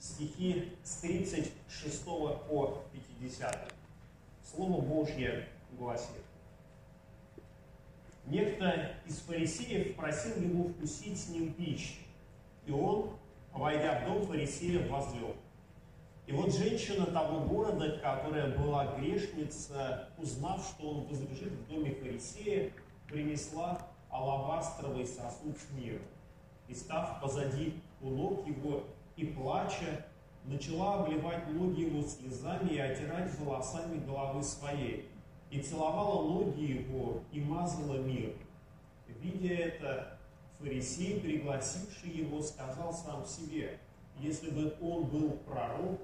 стихи с 36 по 50. Слово Божье гласит. Некто из фарисеев просил его вкусить с ним пищи, и он, войдя в дом фарисея, возлег. И вот женщина того города, которая была грешница, узнав, что он возлежит в доме фарисея, принесла алабастровый сосуд с миром. И став позади у ног его и плача, начала обливать ноги его слезами и отирать волосами головы своей, и целовала ноги его и мазала мир. Видя это, фарисей, пригласивший его, сказал сам себе, если бы он был пророк,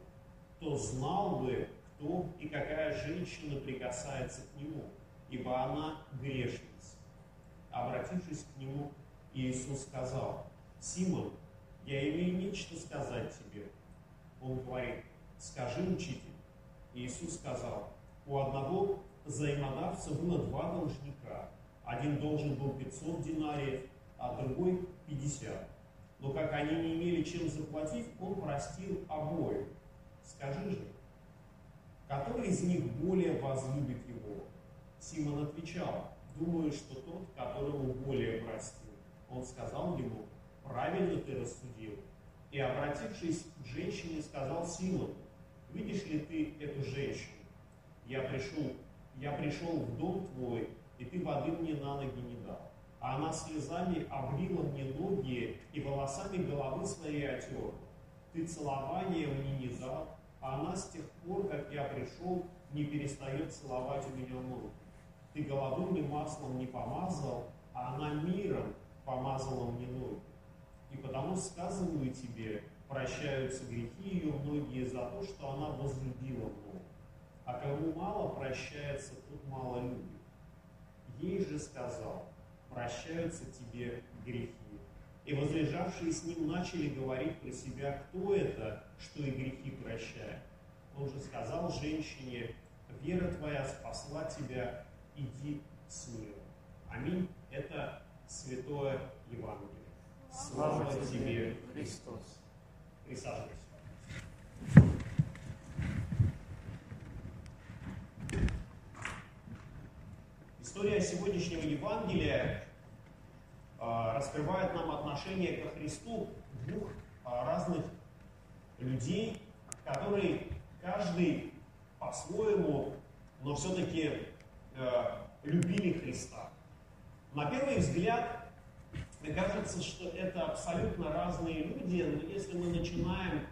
то знал бы, кто и какая женщина прикасается к нему, ибо она грешница. Обратившись к нему, Иисус сказал, «Симон, я имею нечто сказать тебе». Он говорит, «Скажи, учитель». Иисус сказал, «У одного взаимодавца было два должника. Один должен был 500 динариев, а другой 50. Но как они не имели чем заплатить, он простил обоих. Скажи же, который из них более возлюбит его? Симон отвечал, думаю, что тот, которому более простил. Он сказал ему, правильно ты рассудил. И, обратившись к женщине, сказал Симону, видишь ли ты эту женщину? Я пришел, я пришел в дом твой, и ты воды мне на ноги не дал. А она слезами облила мне ноги и волосами головы своей отерла. Ты целования мне не дал, а она с тех пор, как я пришел, не перестает целовать у меня ноги. Ты головным маслом не помазал, а она миром помазала мне ноги. И потому сказываю тебе, прощаются грехи ее многие за то, что она возлюбила много. А кому мало прощается, тот мало любит. Ей же сказал, прощаются тебе грехи. И возлежавшие с ним начали говорить про себя, кто это, что и грехи прощает. Он же сказал женщине, вера твоя спасла тебя, иди с миром. Аминь. Это Святое Евангелие. Слава, тебе, Христос. Присаживайся. История сегодняшнего Евангелия э, раскрывает нам отношение ко Христу двух э, разных людей, которые каждый по-своему, но все-таки э, любили Христа. На первый взгляд мне кажется, что это абсолютно разные люди, но если мы начинаем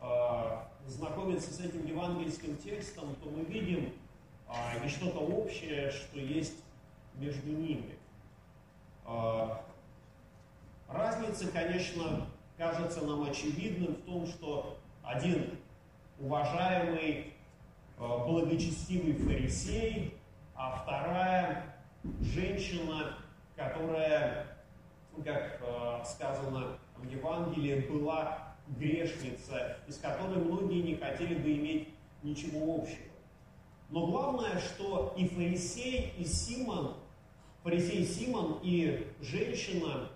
э, знакомиться с этим евангельским текстом, то мы видим э, не что-то общее, что есть между ними. Э, разница, конечно, кажется нам очевидным в том, что один уважаемый, э, благочестивый фарисей, а вторая женщина, которая как э, сказано в Евангелии, была грешница, из которой многие не хотели бы иметь ничего общего. Но главное, что и фарисей, и Симон, фарисей Симон и женщина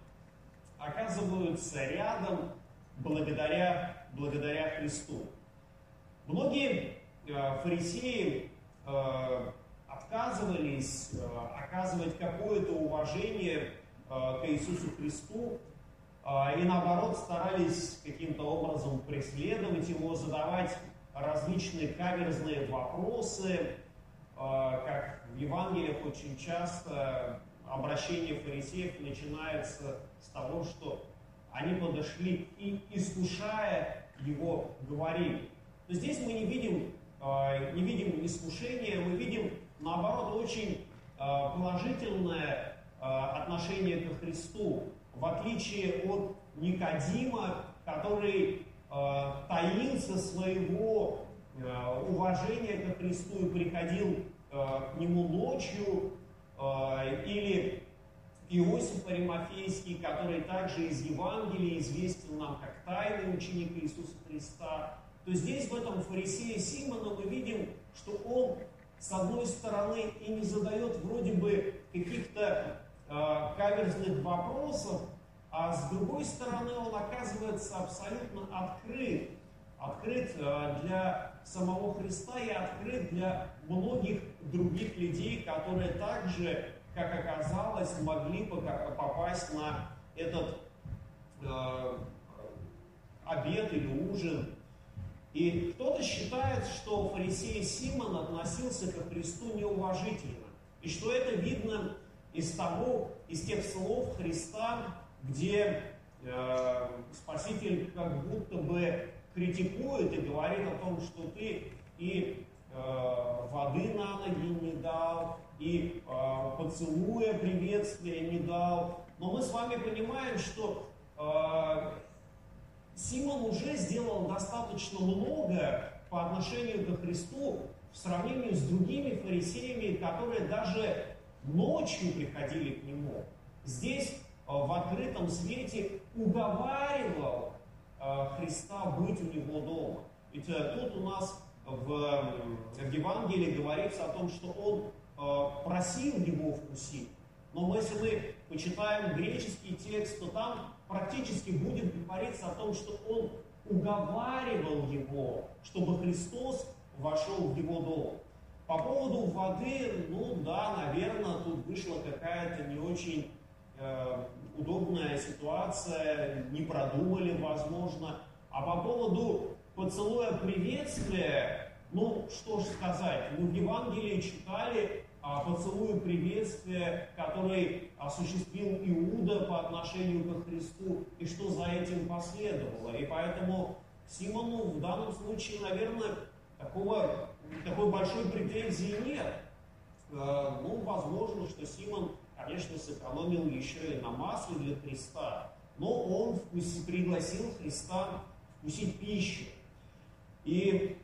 оказываются рядом благодаря, благодаря Христу. Многие э, фарисеи э, отказывались оказывать какое-то уважение к Иисусу Христу, э, и наоборот старались каким-то образом преследовать его, задавать различные каверзные вопросы, э, как в Евангелиях очень часто обращение фарисеев начинается с того, что они подошли и, искушая его, говорили. Но здесь мы не видим, не видим искушения, мы видим, наоборот, очень положительное отношение ко Христу, в отличие от Никодима, который э, таился своего э, уважения ко Христу и приходил к нему ночью, или Иосиф Аримафейский, который также из Евангелия известен нам как тайный ученик Иисуса Христа, то здесь в этом фарисее Симона мы видим, что он с одной стороны и не задает вроде бы каких-то э, каверзных вопросов, а с другой стороны он оказывается абсолютно открыт открыт для самого Христа и открыт для многих других людей, которые также, как оказалось, могли попасть на этот обед или ужин. И кто-то считает, что фарисей Симон относился к Христу неуважительно. И что это видно из того, из тех слов Христа, где э, Спаситель как будто бы критикует и говорит о том, что ты и э, воды на ноги не дал, и э, поцелуя приветствия не дал. Но мы с вами понимаем, что э, Симон уже сделал достаточно много по отношению к Христу в сравнении с другими фарисеями, которые даже ночью приходили к нему. Здесь э, в открытом свете уговаривал э, Христа быть у него дома. Ведь э, тут у нас в, в Евангелии говорится о том, что он просил его вкусить. Но если мы почитаем греческий текст, то там практически будет говориться о том, что он уговаривал его, чтобы Христос вошел в его дом. По поводу воды, ну да, наверное, тут вышла какая-то не очень э, удобная ситуация, не продумали, возможно. А по поводу поцелуя приветствия, ну что ж сказать, мы в Евангелии читали а, поцелуя приветствия, который осуществил Иуда по отношению к Христу, и что за этим последовало. И поэтому Симону в данном случае, наверное, такого, такой большой претензии нет. А, ну, возможно, что Симон, конечно, сэкономил еще и на масле для Христа, но он вкуси, пригласил Христа вкусить пищу. И,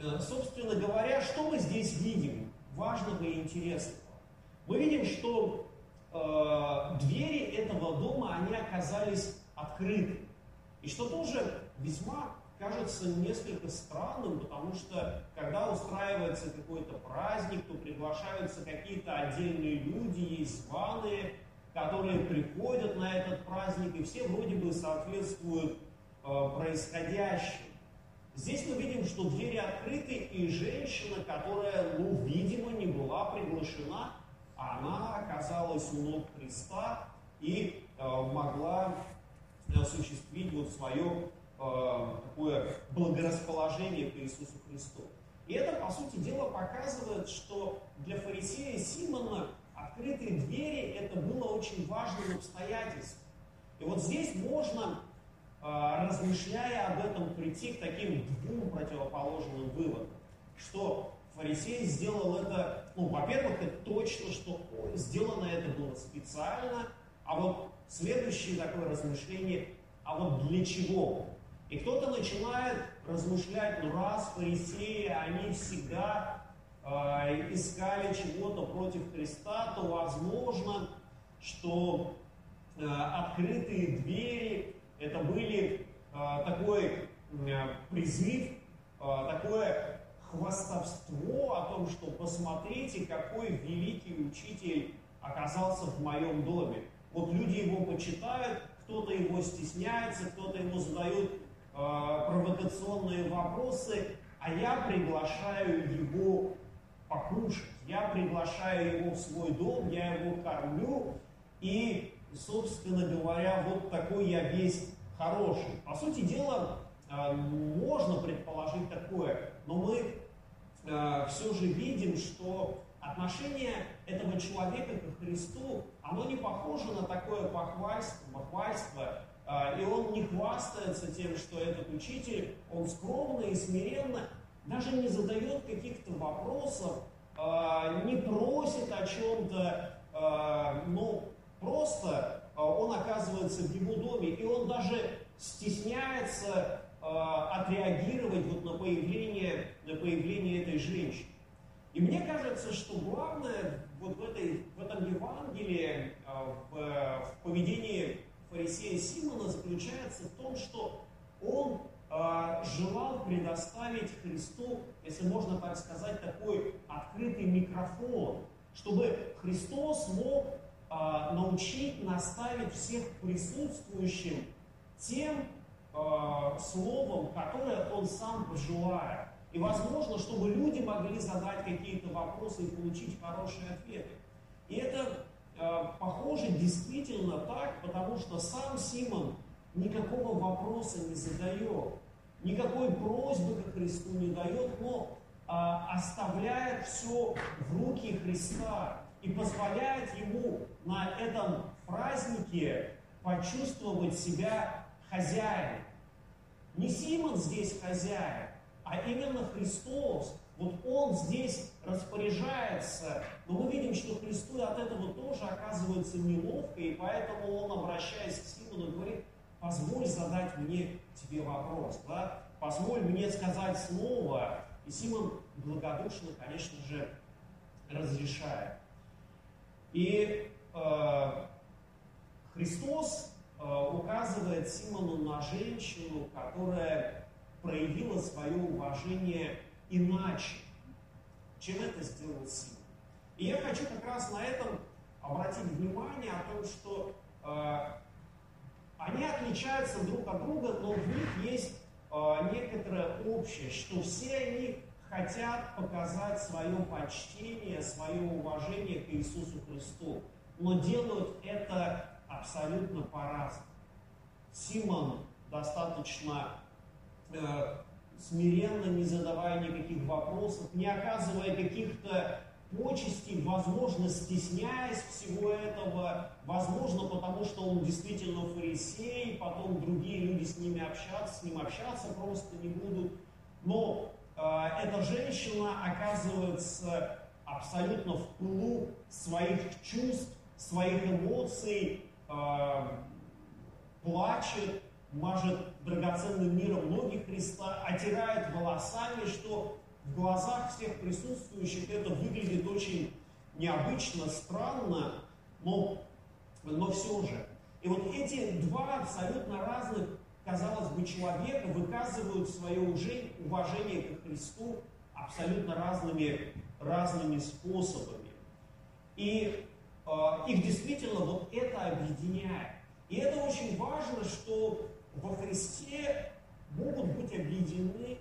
э, собственно говоря, что мы здесь видим? важного и интересного. Мы видим, что э, двери этого дома, они оказались открыты. И что тоже весьма кажется несколько странным, потому что когда устраивается какой-то праздник, то приглашаются какие-то отдельные люди, есть званые, которые приходят на этот праздник, и все вроде бы соответствуют э, происходящему. Здесь мы видим, что двери открыты, и женщина, которая, ну, видимо, не была приглашена, она оказалась у ног Христа и э, могла осуществить вот свое э, такое благорасположение к Иисусу Христу. И это, по сути дела, показывает, что для фарисея Симона открытые двери – это было очень важным обстоятельством. И вот здесь можно а, размышляя об этом, прийти к таким двум противоположным выводам. Что фарисей сделал это, ну, во-первых, это точно, что сделано это было специально, а вот следующее такое размышление, а вот для чего? И кто-то начинает размышлять, ну раз фарисеи, они всегда э, искали чего-то против Христа, то возможно, что э, открытые двери это были э, такой э, призыв, э, такое хвастовство о том, что посмотрите, какой великий учитель оказался в моем доме. Вот люди его почитают, кто-то его стесняется, кто-то ему задает провокационные вопросы, а я приглашаю его покушать, я приглашаю его в свой дом, я его кормлю, и собственно говоря, вот такой я весь хороший. По сути дела, а, можно предположить такое, но мы а, все же видим, что отношение этого человека к Христу, оно не похоже на такое похвальство, похвальство и он не хвастается тем, что этот учитель, он скромно и смиренно, даже не задает каких-то вопросов, не просит о чем-то, ну, Просто а, он оказывается в его доме, и он даже стесняется а, отреагировать вот на появление, на появление этой женщины. И мне кажется, что главное вот в, этой, в этом Евангелии, а, в, в поведении фарисея Симона заключается в том, что он желал предоставить Христу, если можно так сказать, такой открытый микрофон, чтобы Христос мог а, научить, наставить всех присутствующим тем, а, словом, которое он сам пожелает. И возможно, чтобы люди могли задать какие-то вопросы и получить хорошие ответы. Похоже действительно так, потому что сам Симон никакого вопроса не задает, никакой просьбы к Христу не дает, но э, оставляет все в руки Христа и позволяет ему на этом празднике почувствовать себя хозяином. Не Симон здесь хозяин, а именно Христос. Вот Он здесь распоряжается, но мы видим, что Христу от этого тоже оказывается неловко, и поэтому Он, обращаясь к Симону, говорит, позволь задать мне тебе вопрос, да? позволь мне сказать слово. И Симон благодушно, конечно же, разрешает. И э, Христос э, указывает Симону на женщину, которая проявила свое уважение иначе, чем это сделал Симон. И я хочу как раз на этом обратить внимание о том, что э, они отличаются друг от друга, но в них есть э, некоторое общее, что все они хотят показать свое почтение, свое уважение к Иисусу Христу, но делают это абсолютно по-разному. Симон достаточно э, смиренно, не задавая никаких вопросов, не оказывая каких-то почестей, возможно, стесняясь всего этого, возможно, потому что он действительно фарисей, потом другие люди с ними общаться, с ним общаться просто не будут. Но э, эта женщина оказывается абсолютно в пылу своих чувств, своих эмоций, э, плачет, мажет драгоценным миром ноги Христа, отирает волосами, что в глазах всех присутствующих это выглядит очень необычно, странно, но, но все же. И вот эти два абсолютно разных, казалось бы, человека выказывают свое уважение к Христу абсолютно разными, разными способами. И э, их действительно вот это объединяет. И это очень важно, что во Христе могут быть объединены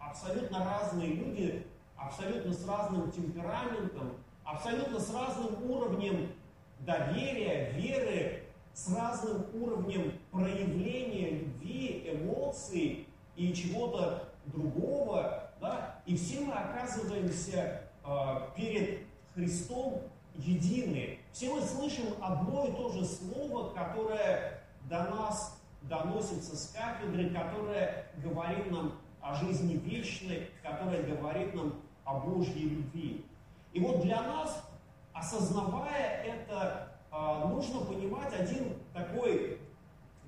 абсолютно разные люди, абсолютно с разным темпераментом, абсолютно с разным уровнем доверия, веры, с разным уровнем проявления любви, эмоций и чего-то другого, да, и все мы оказываемся э, перед Христом едины. Все мы слышим одно и то же слово, которое до нас доносится с кафедры, которая говорит нам о жизни вечной, которая говорит нам о Божьей любви. И вот для нас, осознавая это, а, нужно понимать один такой,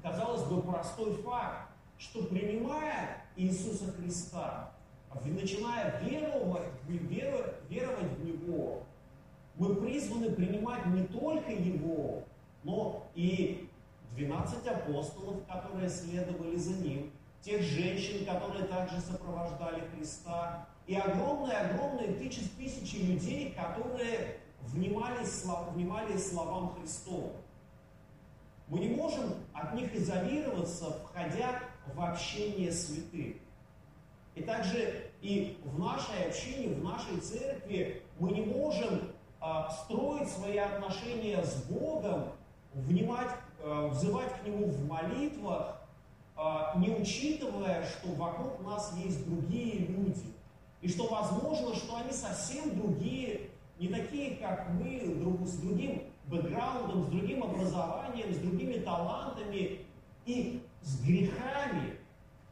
казалось бы, простой факт, что принимая Иисуса Христа, начиная веровать, веровать в Него, мы призваны принимать не только Его, но и 12 апостолов, которые следовали за ним, тех женщин, которые также сопровождали Христа, и огромные-огромные тысячи, тысячи людей, которые внимали, внимали словам Христовым. Мы не можем от них изолироваться, входя в общение святых. И также и в нашей общине, в нашей церкви мы не можем а, строить свои отношения с Богом, внимать Э, взывать к Нему в молитвах, не учитывая, что вокруг нас есть другие люди. И что возможно, что они совсем другие, не такие, как мы, друг, с другим бэкграундом, с другим образованием, с другими талантами и с грехами,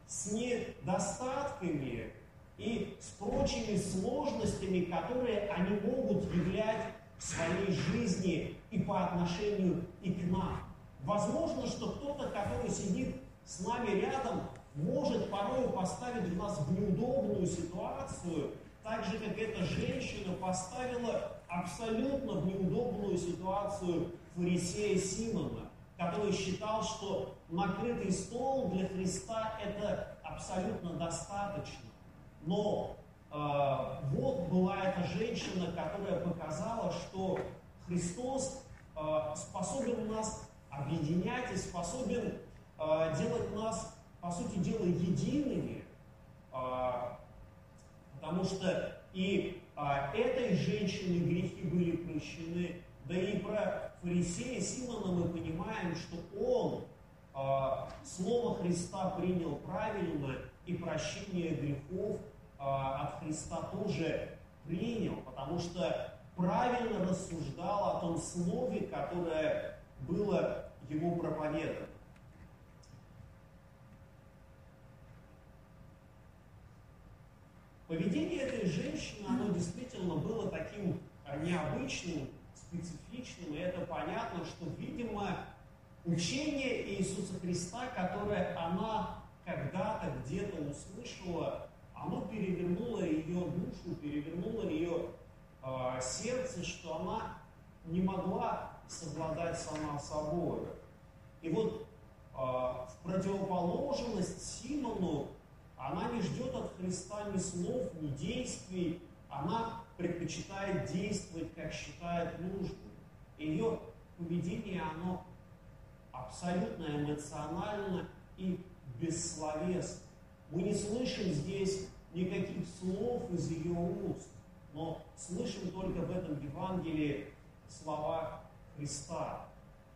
с недостатками и с прочими сложностями, которые они могут являть в своей жизни и по отношению и к нам. Возможно, что кто-то, который сидит с нами рядом, может порой поставить нас в неудобную ситуацию, так же, как эта женщина поставила абсолютно в неудобную ситуацию фарисея Симона, который считал, что накрытый стол для Христа это абсолютно достаточно. Но э, вот была эта женщина, которая показала, что Христос э, способен нас объединять и способен делать нас по сути дела, едиными, а, потому что и а, этой женщине грехи были прощены, да и про фарисея Симона мы понимаем, что он а, Слово Христа принял правильно, и прощение грехов от Христа тоже принял, потому что правильно рассуждал о том слове, которое было ему проповедано. Поведение этой женщины, оно действительно было таким необычным, специфичным, и это понятно, что, видимо, учение Иисуса Христа, которое она когда-то где-то услышала, оно перевернуло ее душу, перевернуло ее э, сердце, что она не могла совладать сама собой. И вот э, в противоположность Симону она не ждет от Христа ни слов, ни действий, она предпочитает действовать, как считает нужным. Ее поведение, оно абсолютно эмоционально и бессловесно. Мы не слышим здесь никаких слов из ее уст, но слышим только в этом Евангелии слова Христа,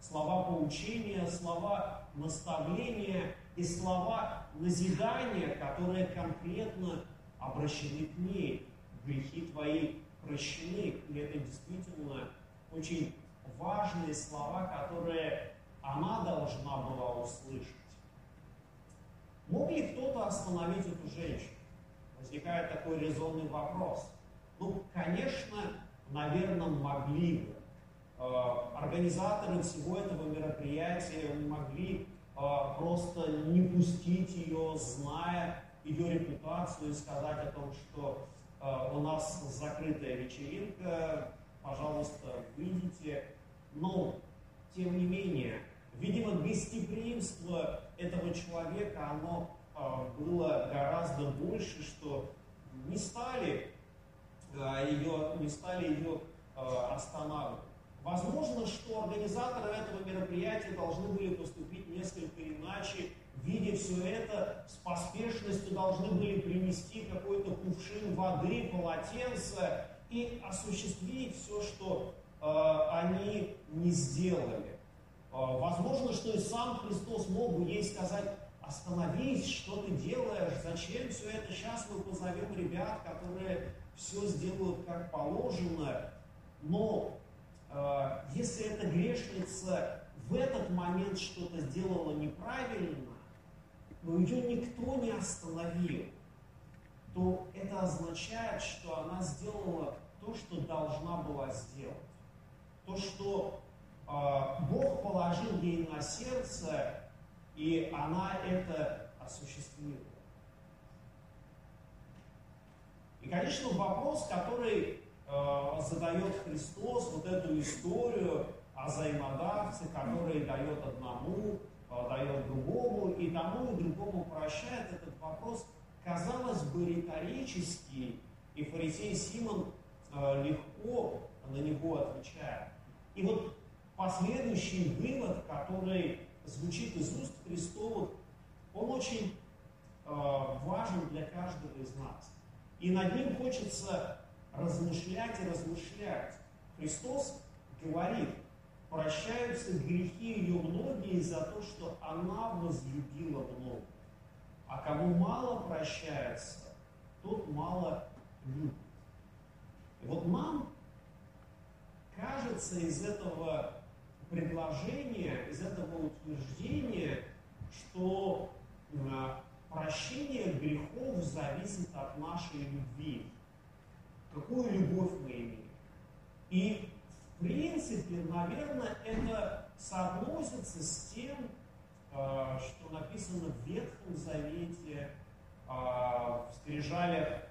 слова поучения, слова наставления и слова назидания, которые конкретно обращены к ней. Грехи твои прощены. И это действительно очень важные слова, которые она должна была услышать. Мог ли кто-то остановить эту женщину? Возникает такой резонный вопрос. Ну, конечно, наверное, могли бы. Э, организаторы всего этого мероприятия могли просто не пустить ее, зная ее репутацию, и сказать о том, что э, у нас закрытая вечеринка, пожалуйста, выйдите. Но, тем не менее, видимо, гостеприимство этого человека, оно было гораздо больше, что не стали ее, не стали ее останавливать. Возможно, что организаторы этого мероприятия должны были поступить несколько иначе, видя все это, с поспешностью должны были принести какой-то кувшин воды, полотенце и осуществить все, что э, они не сделали. Э, возможно, что и сам Христос мог бы ей сказать, остановись, что ты делаешь, зачем все это, сейчас мы позовем ребят, которые все сделают как положено, но если эта грешница в этот момент что-то сделала неправильно, но ее никто не остановил, то это означает, что она сделала то, что должна была сделать. То, что э, Бог положил ей на сердце, и она это осуществила. И, конечно, вопрос, который задает Христос вот эту историю о взаимодавце, который дает одному, э, дает другому, и тому и другому прощает этот вопрос, казалось бы, риторический, и фарисей Симон э, легко на него отвечает. И вот последующий вывод, который звучит из уст Христовых, он очень важен для каждого из нас. И над ним хочется размышлять и размышлять. Христос говорит, прощаются грехи ее многие за то, что она возлюбила много. А кому мало прощается, тот мало любит. И вот нам кажется из этого предложения, из этого утверждения, что а, прощение грехов зависит от нашей любви какую любовь мы имеем. И в принципе, наверное, это соотносится с тем, э, что написано в Ветхом Завете, э, в скрижалях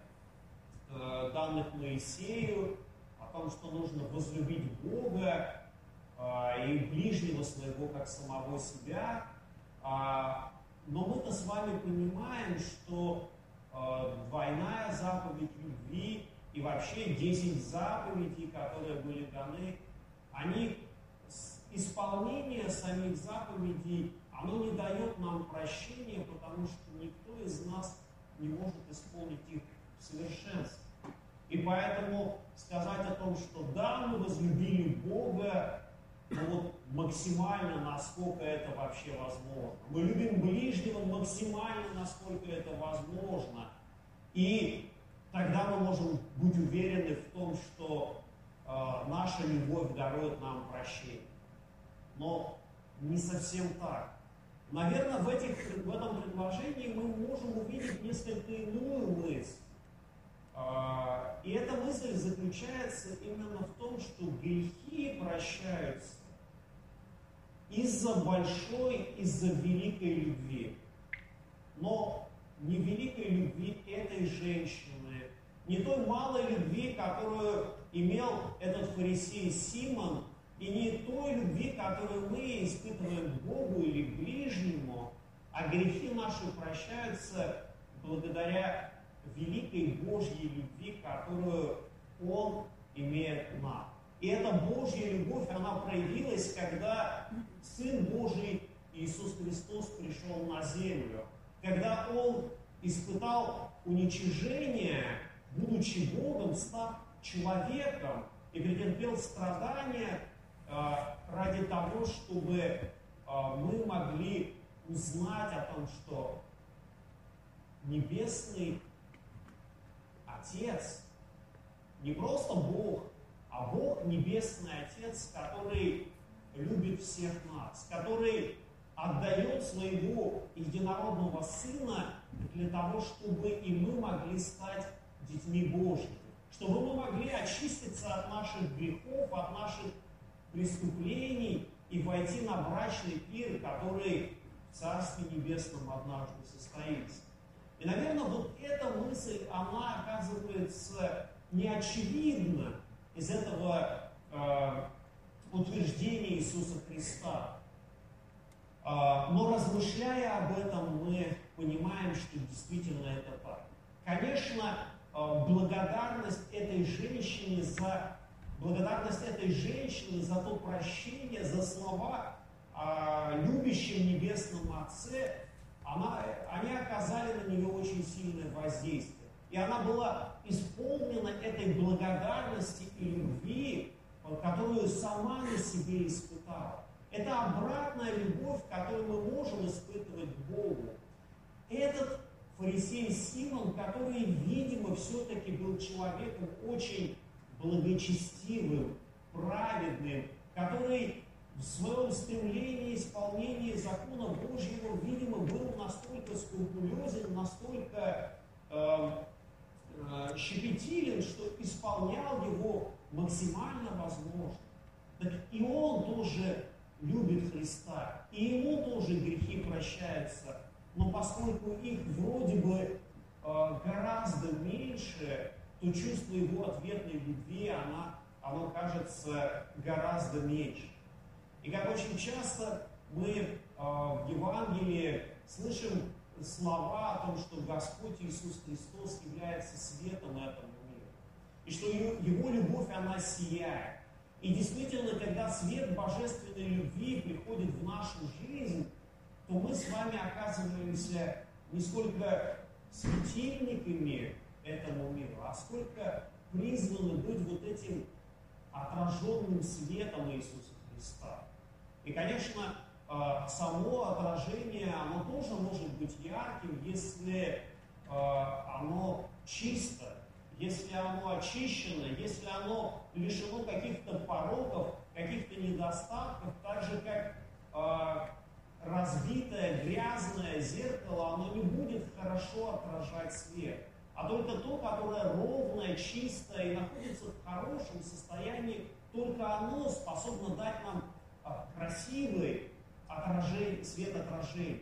э, данных Моисею, о том, что нужно возлюбить Бога и ближнего своего, как самого себя. А, но мы-то с вами понимаем, что двойная заповедь любви и вообще 10 заповедей, которые были даны, они исполнение самих заповедей оно не дает нам прощения, потому что никто из нас не может исполнить их в совершенстве. И поэтому сказать о том, что да, мы возлюбили Бога, ну вот максимально, насколько это вообще возможно. Мы любим ближнего максимально, насколько это возможно. И тогда мы можем быть уверены в том, что э, наша любовь дарует нам прощение. Но не совсем так. Наверное, в, этих, в этом предложении мы можем увидеть несколько иную мысль. А, и эта мысль заключается именно в том, что грехи прощаются из-за большой, из-за великой любви. Но не великой любви этой женщины, не той малой любви, которую имел этот фарисей Симон, и не той любви, которую мы испытываем Богу или ближнему, а грехи наши прощаются благодаря великой Божьей любви, которую Он имеет к нам. И эта Божья любовь, она проявилась, когда Сын Божий Иисус Христос пришел на землю, когда Он испытал уничижение, будучи Богом, став человеком, и претерпел страдания э, ради того, чтобы э, мы могли узнать о том, что Небесный Отец, не просто Бог, а Бог Небесный Отец, который любит всех нас, который отдает своего единородного Сына для того, чтобы и мы могли стать детьми Божьими, чтобы мы могли очиститься от наших грехов, от наших преступлений и войти на брачный пир, который в Царстве Небесном однажды состоится. И, наверное, вот эта мысль, она оказывается неочевидна из этого э, утверждения Иисуса Христа. Э, но размышляя об этом, мы понимаем, что действительно это так. Конечно, благодарность этой женщины за благодарность этой женщины за то прощение, за слова о любящем небесном Отце, она, они оказали на нее очень сильное воздействие. И она была исполнена этой благодарности и любви, которую сама на себе испытала. Это обратная любовь, которую мы можем испытывать Богу. Этот фарисей Симон, который, видимо, все-таки был человеком очень благочестивым, праведным, который в своем стремлении исполнения закона Божьего, видимо, был настолько скрупулезен, настолько э, э, щепетилен, что исполнял его максимально возможно. Так и он тоже любит Христа, и ему тоже грехи прощаются, но поскольку их вроде бы э, гораздо меньше, то чувство его ответной любви, она, оно кажется гораздо меньше. И как очень часто мы э, в Евангелии слышим слова о том, что Господь Иисус Христос является светом этому миру. И что Его любовь, она сияет. И действительно, когда свет божественной любви приходит в нашу жизнь, то мы с вами оказываемся не сколько светильниками этому миру, а сколько призваны быть вот этим отраженным светом Иисуса Христа. И, конечно, а, само отражение, оно тоже может быть ярким, если а, оно чисто, если оно очищено, если оно лишено каких-то пороков, каких-то недостатков, так же как а, разбитое, грязное зеркало, оно не будет хорошо отражать свет. А только то, которое ровное, чистое и находится в хорошем состоянии, только оно способно дать нам красивый отражение, свет отражения.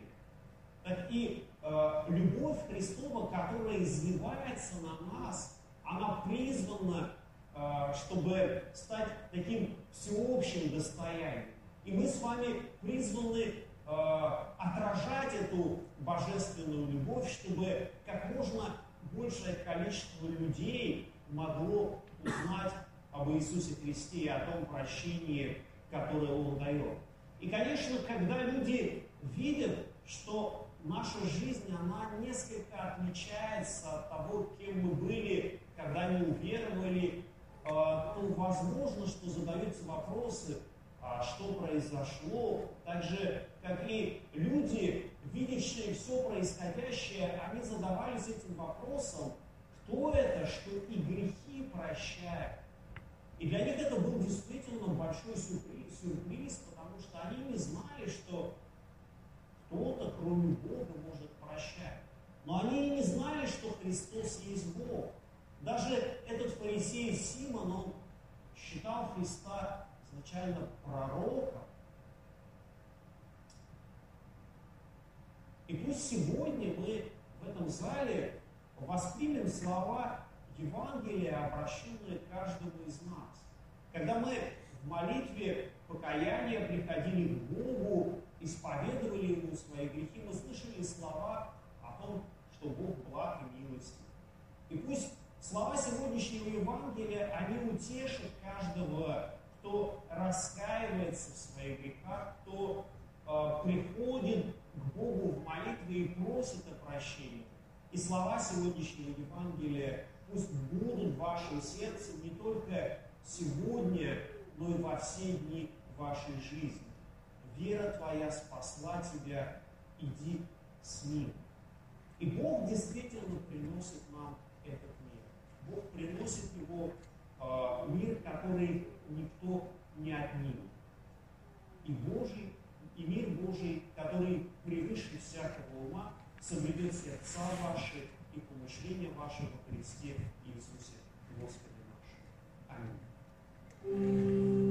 Так и э, любовь Христова, которая изливается на нас, она призвана, э, чтобы стать таким всеобщим достоянием. И мы с вами призваны отражать эту божественную любовь, чтобы как можно большее количество людей могло узнать об Иисусе Христе и о том прощении, которое Он дает. И, конечно, когда люди видят, что наша жизнь, она несколько отличается от того, кем мы были, когда не уверовали. А, ну, возможно, что задаются вопросы, а что произошло. Так же, как и люди, видящие все происходящее, они задавались этим вопросом, кто это, что и грехи прощает. И для них это был действительно большой сюрприз, сюрприз, потому что они не знали, что кто-то, кроме Бога, может прощать. Но они не знали, что Христос есть Бог. Даже этот фарисей Симон, он считал Христа изначально пророком. И пусть сегодня мы в этом зале воспримем слова Евангелия, обращенные каждому из нас. Когда мы в молитве покаяния приходили к Богу, исповедовали Ему свои грехи, мы слышали слова о том, что Бог благ и милостив. И пусть слова сегодняшнего Евангелия, они утешат каждого, кто раскаивается в своих грехах, кто э, приходит к Богу в молитве и просит о прощении. И слова сегодняшнего Евангелия пусть будут в вашем сердце не только сегодня, но и во все дни вашей жизни. Вера твоя спасла тебя, иди с ним. И Бог действительно приносит нам этот мир. Бог приносит его э, мир, который никто не отнимет. И Божий, и мир Божий, который превыше всякого ума, соблюдет сердца ваши и помышления вашего во Христе Иисусе Господе нашему. Аминь.